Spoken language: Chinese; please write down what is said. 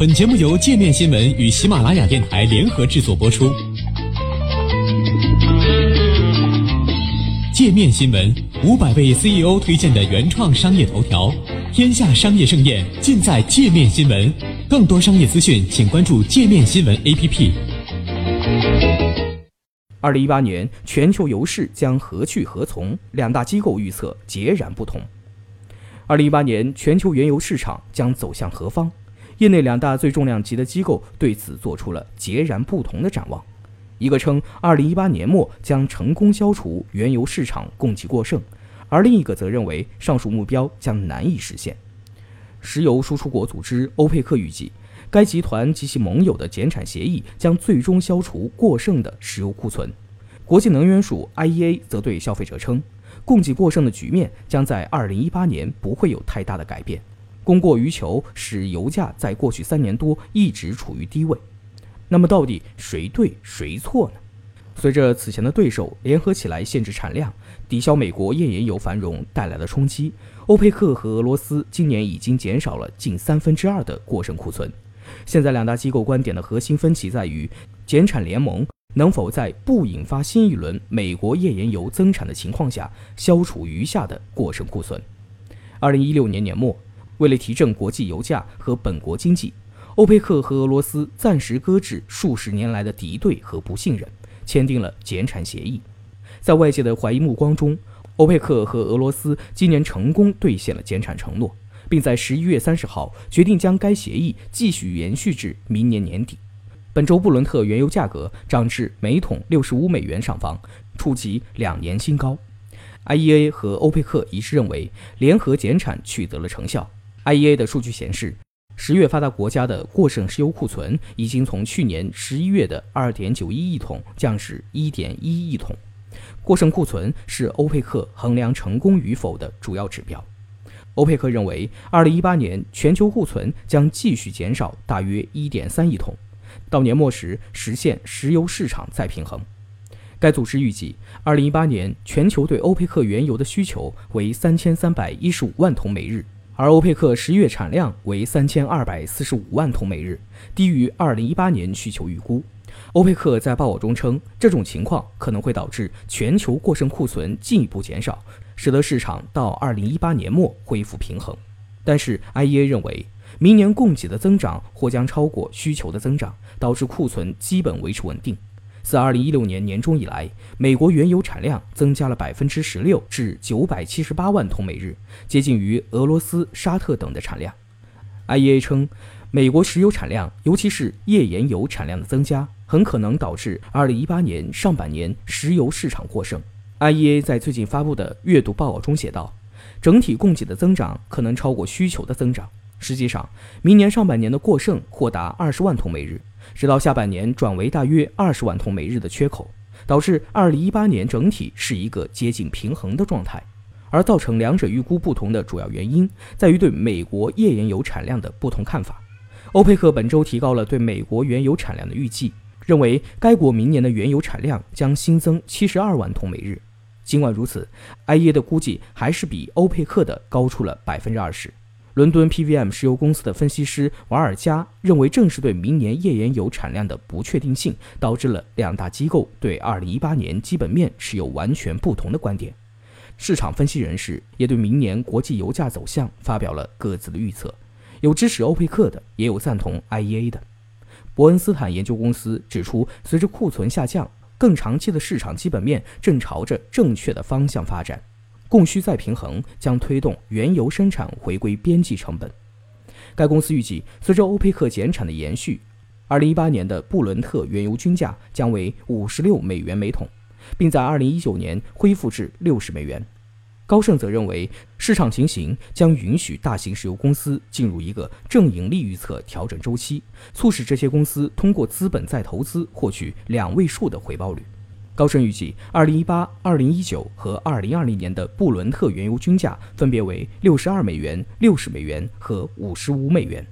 本节目由界面新闻与喜马拉雅电台联合制作播出。界面新闻五百位 CEO 推荐的原创商业头条，天下商业盛宴尽在界面新闻。更多商业资讯，请关注界面新闻 APP。二零一八年全球油市将何去何从？两大机构预测截然不同。二零一八年全球原油市场将走向何方？业内两大最重量级的机构对此做出了截然不同的展望。一个称2018年末将成功消除原油市场供给过剩，而另一个则认为上述目标将难以实现。石油输出国组织欧佩克预计，该集团及其盟友的减产协议将最终消除过剩的石油库存。国际能源署 IEA 则对消费者称，供给过剩的局面将在2018年不会有太大的改变。供过于求使油价在过去三年多一直处于低位，那么到底谁对谁错呢？随着此前的对手联合起来限制产量，抵消美国页岩油繁荣带来的冲击，欧佩克和俄罗斯今年已经减少了近三分之二的过剩库存。现在两大机构观点的核心分歧在于，减产联盟能否在不引发新一轮美国页岩油增产的情况下，消除余下的过剩库存。二零一六年年末。为了提振国际油价和本国经济，欧佩克和俄罗斯暂时搁置数十年来的敌对和不信任，签订了减产协议。在外界的怀疑目光中，欧佩克和俄罗斯今年成功兑现了减产承诺，并在十一月三十号决定将该协议继续延续至明年年底。本周布伦特原油价格涨至每桶六十五美元上方，触及两年新高。IEA 和欧佩克一致认为，联合减产取得了成效。IEA 的数据显示，十月发达国家的过剩石油库存已经从去年十一月的二点九一亿桶降至一点一亿桶。过剩库存是欧佩克衡量成功与否的主要指标。欧佩克认为，二零一八年全球库存将继续减少大约一点三亿桶，到年末时实现石油市场再平衡。该组织预计，二零一八年全球对欧佩克原油的需求为三千三百一十五万桶每日。而欧佩克十月产量为三千二百四十五万桶每日，低于二零一八年需求预估。欧佩克在报告中称，这种情况可能会导致全球过剩库存进一步减少，使得市场到二零一八年末恢复平衡。但是，IEA 认为，明年供给的增长或将超过需求的增长，导致库存基本维持稳定。自2016年年中以来，美国原油产量增加了百分之十六，至978万桶每日，接近于俄罗斯、沙特等的产量。IEA 称，美国石油产量，尤其是页岩油产量的增加，很可能导致2018年上半年石油市场过剩。IEA 在最近发布的月度报告中写道，整体供给的增长可能超过需求的增长。实际上，明年上半年的过剩或达二十万桶每日。直到下半年转为大约二十万桶每日的缺口，导致二零一八年整体是一个接近平衡的状态。而造成两者预估不同的主要原因，在于对美国页岩油产量的不同看法。欧佩克本周提高了对美国原油产量的预计，认为该国明年的原油产量将新增七十二万桶每日。尽管如此，IEA 的估计还是比欧佩克的高出了百分之二十。伦敦 PVM 石油公司的分析师瓦尔加认为，正是对明年页岩油产量的不确定性，导致了两大机构对2018年基本面持有完全不同的观点。市场分析人士也对明年国际油价走向发表了各自的预测，有支持欧佩克的，也有赞同 IEA 的。伯恩斯坦研究公司指出，随着库存下降，更长期的市场基本面正朝着正确的方向发展。供需再平衡将推动原油生产回归边际成本。该公司预计，随着欧佩克减产的延续，2018年的布伦特原油均价将为56美元每桶，并在2019年恢复至60美元。高盛则认为，市场情形将允许大型石油公司进入一个正盈利预测调整周期，促使这些公司通过资本再投资获取两位数的回报率。高盛预计，2018、2019和2020年的布伦特原油均价分别为62美元、60美元和55美元。